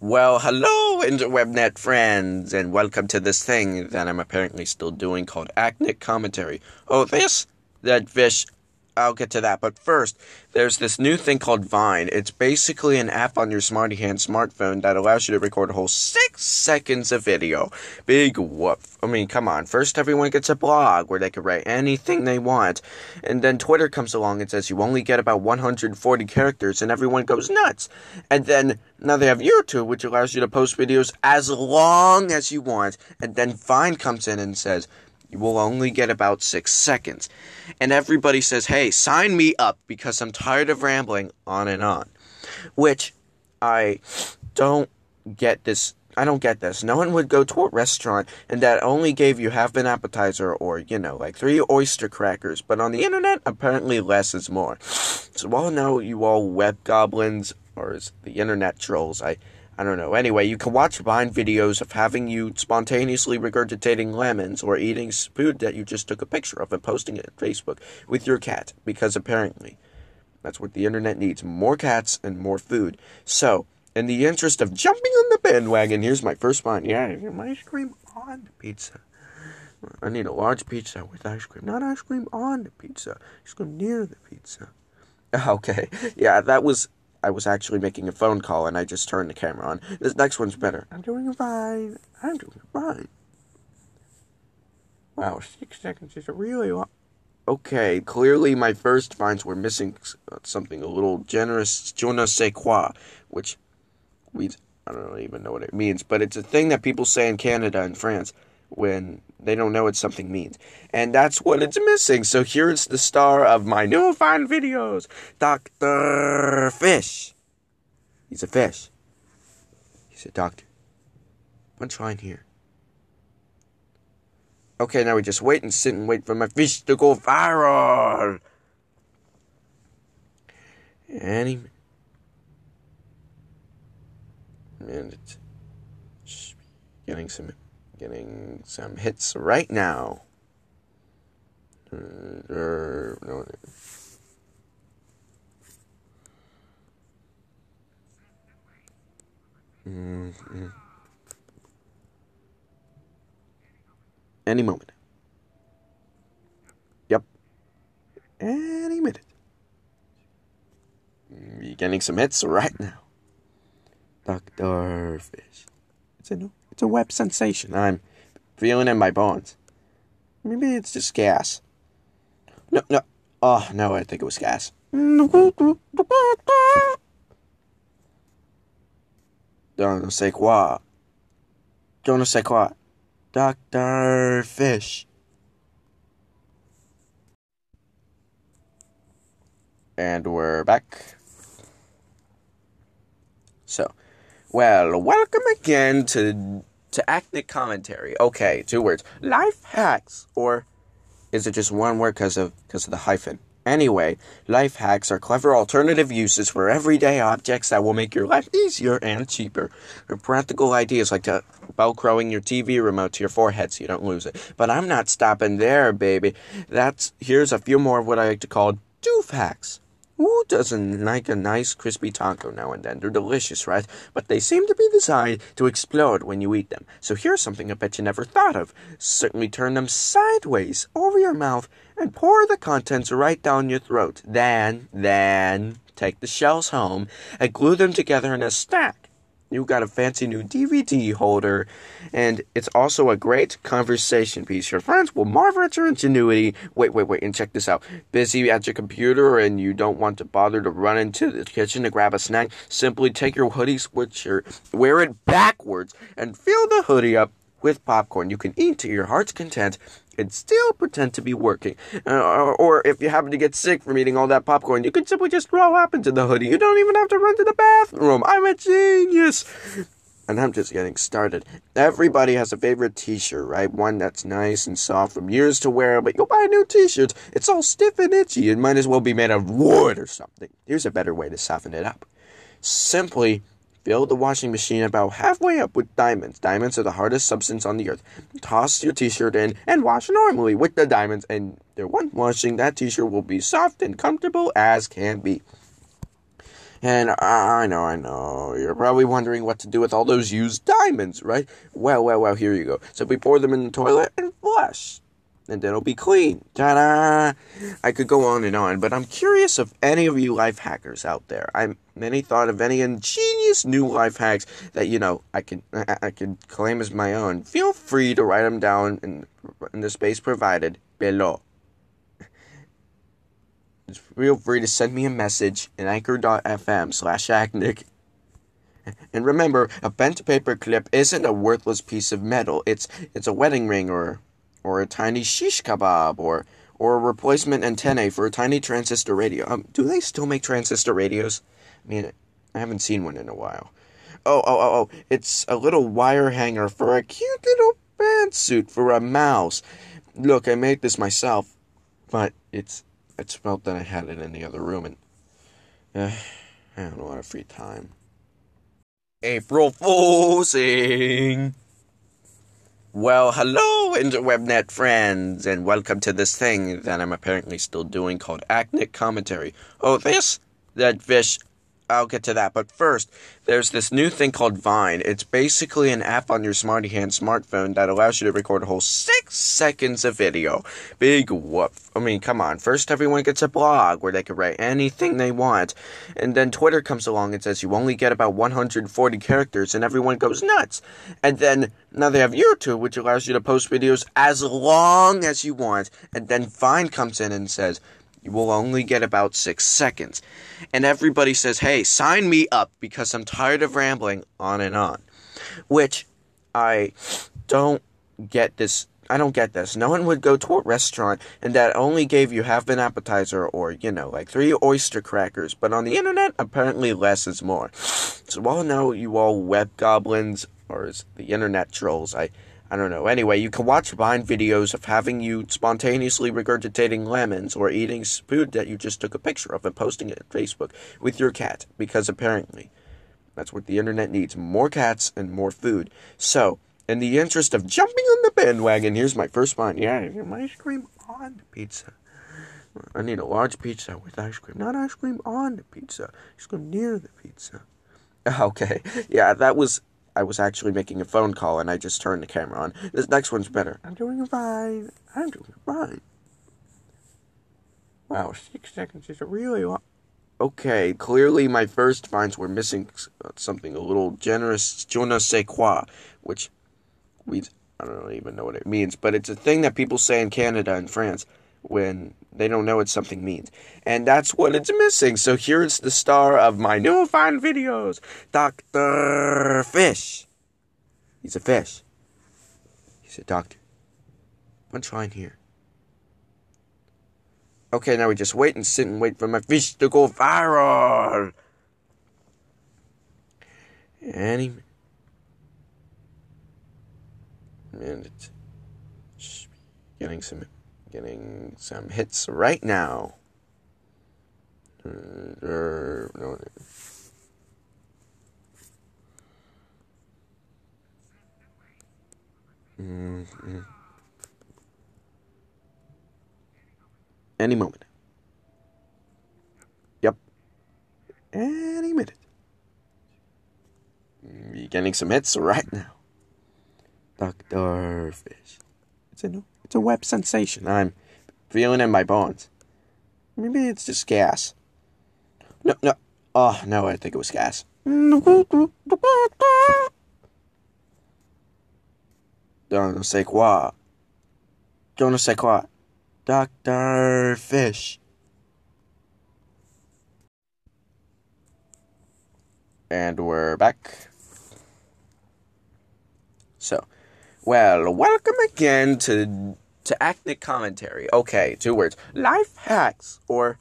Well, hello, interwebnet friends, and welcome to this thing that I'm apparently still doing called Acnic Commentary. Oh, this? That fish I'll get to that. But first, there's this new thing called Vine. It's basically an app on your smarty hand smartphone that allows you to record a whole six seconds of video. Big whoop. I mean, come on. First, everyone gets a blog where they can write anything they want. And then Twitter comes along and says you only get about 140 characters, and everyone goes nuts. And then now they have YouTube, which allows you to post videos as long as you want. And then Vine comes in and says, you will only get about six seconds. And everybody says, hey, sign me up because I'm tired of rambling on and on. Which I don't get this. I don't get this. No one would go to a restaurant and that only gave you half an appetizer or, you know, like three oyster crackers. But on the internet, apparently less is more. So, well, now you all web goblins or is the internet trolls, I I don't know. Anyway, you can watch Vine videos of having you spontaneously regurgitating lemons or eating food that you just took a picture of and posting it on Facebook with your cat because apparently that's what the internet needs more cats and more food. So, in the interest of jumping on the bandwagon, here's my first one. Yeah, ice cream on the pizza. I need a large pizza with ice cream, not ice cream on the pizza. Ice cream near the pizza. Okay, yeah, that was I was actually making a phone call and I just turned the camera on. This next one's better. I'm doing fine. I'm doing fine. Wow, six seconds is a really long. Okay, clearly my first Vines were missing uh, something a little generous, je ne sais quoi, which we, I don't even know what it means, but it's a thing that people say in Canada and France when they don't know what something means. And that's what it's missing. So here's the star of my new Vine videos, Dr. Fish. He's a fish. He's a doctor. Punchline here. Okay, now we just wait and sit and wait for my fish to go viral. Any minute. Getting some Getting some hits right now. Mm-hmm. Any moment. Yep. Any minute. Getting some hits right now. Dr. Fish. A it's a web sensation. I'm feeling in my bones. Maybe it's just gas. No, no. Oh, no, I think it was gas. Don't say quoi. Don't say quoi. Dr. Fish. And we're back. So, well, welcome again to to Acnic commentary. Okay, two words. Life hacks, or is it just one word because of because of the hyphen? Anyway, life hacks are clever alternative uses for everyday objects that will make your life easier and cheaper. They're practical ideas like to velcroing your TV remote to your forehead so you don't lose it. But I'm not stopping there, baby. That's here's a few more of what I like to call doof hacks. Who doesn't like a nice crispy taco now and then? They're delicious, right? But they seem to be designed to explode when you eat them. So here's something I bet you never thought of. Certainly turn them sideways over your mouth and pour the contents right down your throat. Then, then, take the shells home and glue them together in a stack you got a fancy new DVD holder, and it's also a great conversation piece. Your friends will marvel at your ingenuity. Wait, wait, wait, and check this out. Busy at your computer and you don't want to bother to run into the kitchen to grab a snack? Simply take your hoodie sweatshirt, wear it backwards, and fill the hoodie up with popcorn. You can eat to your heart's content and still pretend to be working. Uh, or, if you happen to get sick from eating all that popcorn, you can simply just roll up into the hoodie. You don't even have to run to the bathroom. I'm a genius. and I'm just getting started. Everybody has a favorite t-shirt, right? One that's nice and soft from years to wear, but you'll buy a new t-shirt. It's all stiff and itchy. It might as well be made of wood or something. Here's a better way to soften it up. Simply fill the washing machine about halfway up with diamonds. Diamonds are the hardest substance on the earth. Toss your t-shirt in and wash normally with the diamonds, and one washing, that t-shirt will be soft and comfortable as can be. And I know, I know, you're probably wondering what to do with all those used diamonds, right? Well, well, well, here you go. So we pour them in the toilet and flush. And it'll be clean. Ta-da! I could go on and on, but I'm curious if any of you life hackers out there, I'm any thought of any ingenious new life hacks that you know I can I, I can claim as my own. Feel free to write them down in, in the space provided below feel free to send me a message at anchor.fm slash acnic. And remember, a bent paper clip isn't a worthless piece of metal. It's it's a wedding ring or or a tiny shish kebab or or a replacement antennae for a tiny transistor radio. Um, do they still make transistor radios? I mean, I haven't seen one in a while. Oh, oh, oh, oh! It's a little wire hanger for a cute little pantsuit for a mouse. Look, I made this myself, but it's I felt that I had it in the other room, and uh, I don't lot of free time. April Foolsing! Well, hello, interwebnet friends, and welcome to this thing that I'm apparently still doing called Acnic Commentary. Oh, this? That fish I'll get to that. But first, there's this new thing called Vine. It's basically an app on your smarty hand smartphone that allows you to record a whole six seconds of video. Big whoop. I mean, come on. First, everyone gets a blog where they can write anything they want. And then Twitter comes along and says you only get about 140 characters, and everyone goes nuts. And then now they have YouTube, which allows you to post videos as long as you want. And then Vine comes in and says, you will only get about six seconds. And everybody says, hey, sign me up because I'm tired of rambling on and on. Which I don't get this. I don't get this. No one would go to a restaurant and that only gave you half an appetizer or, you know, like three oyster crackers. But on the internet, apparently less is more. So, well, now you all web goblins or the internet trolls, I I don't know. Anyway, you can watch Vine videos of having you spontaneously regurgitating lemons or eating food that you just took a picture of and posting it on Facebook with your cat because apparently that's what the internet needs more cats and more food. So, in the interest of jumping on the bandwagon, here's my first Vine. Yeah, ice cream on the pizza. I need a large pizza with ice cream, not ice cream on the pizza. Ice cream near the pizza. Okay, yeah, that was I was actually making a phone call and I just turned the camera on. This next one's better. I'm doing fine. I'm doing fine. Wow, six seconds is a really long. Okay, clearly my first Vines were missing uh, something a little generous, je ne sais quoi, which we I don't even know what it means, but it's a thing that people say in Canada and France when they don't know what something means. And that's what it's missing. So here's the star of my new Vine videos, Dr. Fish. He's a fish. He's a doctor. What's Punchline here. Okay, now we just wait and sit and wait for my fish to go viral. Any minute. Getting some Getting some hits right now. No, mm-hmm. Any moment. Yep. Any minute. You're getting some hits right now. Dr. Fish. It's a new it's a web sensation. I'm feeling in my bones. Maybe it's just gas. No, no. Oh, no, I think it was gas. Don't say quoi. Don't say quoi. Dr. Fish. And we're back. So, well, welcome again to to Acnic Commentary. Okay, two words. Life hacks, or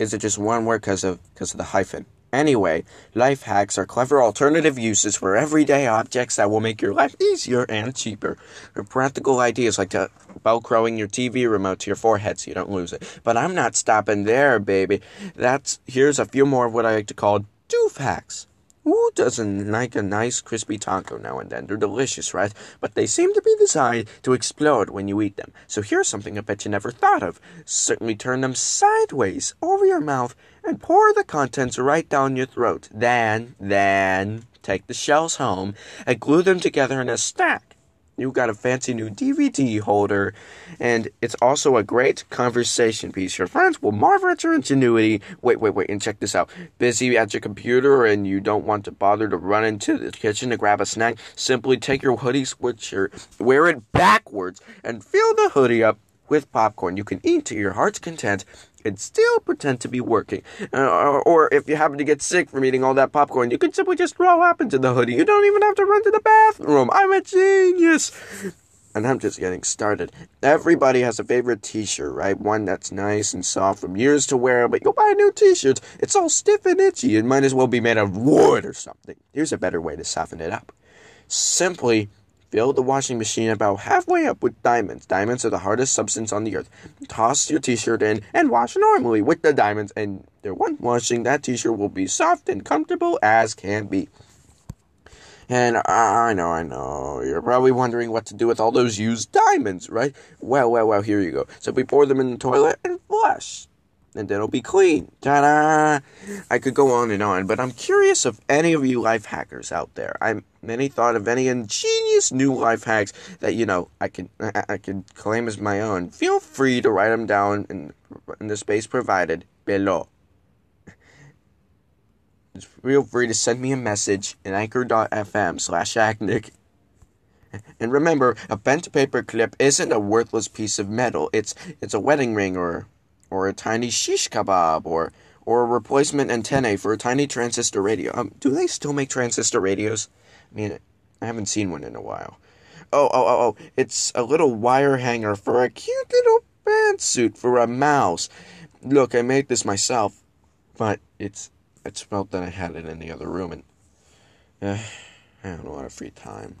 is it just one word because of because of the hyphen? Anyway, life hacks are clever alternative uses for everyday objects that will make your life easier and cheaper. They're practical ideas like to velcroing your TV remote to your forehead so you don't lose it. But I'm not stopping there, baby. That's here's a few more of what I like to call doof hacks. Who doesn't like a nice crispy taco now and then? They're delicious, right? But they seem to be designed to explode when you eat them. So here's something I bet you never thought of. Certainly turn them sideways over your mouth and pour the contents right down your throat. Then, then, take the shells home and glue them together in a stack. You got a fancy new DVD holder, and it's also a great conversation piece. Your friends will marvel at your ingenuity. Wait, wait, wait, and check this out. Busy at your computer and you don't want to bother to run into the kitchen to grab a snack? Simply take your hoodie sweatshirt, wear it backwards, and fill the hoodie up with popcorn. You can eat to your heart's content and still pretend to be working. Uh, or, if you happen to get sick from eating all that popcorn, you can simply just throw up into the hoodie. You don't even have to run to the bathroom. I'm a genius. And I'm just getting started. Everybody has a favorite t-shirt, right? One that's nice and soft from years to wear, but you'll buy a new t-shirt. It's all stiff and itchy. It might as well be made of wood or something. Here's a better way to soften it up. Simply Fill the washing machine about halfway up with diamonds. Diamonds are the hardest substance on the earth. Toss your t-shirt in and wash normally with the diamonds and there one washing that t-shirt will be soft and comfortable as can be. And I know, I know, you're probably wondering what to do with all those used diamonds, right? Well, well, well, here you go. So we pour them in the toilet and flush and it'll be clean. Ta-da! I could go on and on, but I'm curious if any of you life hackers out there. I'm many thought of any ingenious new life hacks that you know I can I, I can claim as my own. Feel free to write them down in, in the space provided below. Just feel free to send me a message in anchor.fm slash acnic. And remember, a bent paper clip isn't a worthless piece of metal. It's it's a wedding ring or or a tiny shish kebab, or or a replacement antennae for a tiny transistor radio. Um, do they still make transistor radios? I mean, I haven't seen one in a while. Oh, oh, oh, oh! It's a little wire hanger for a cute little pantsuit for a mouse. Look, I made this myself, but it's it's felt that I had it in the other room, and uh, I don't know, a lot of free time.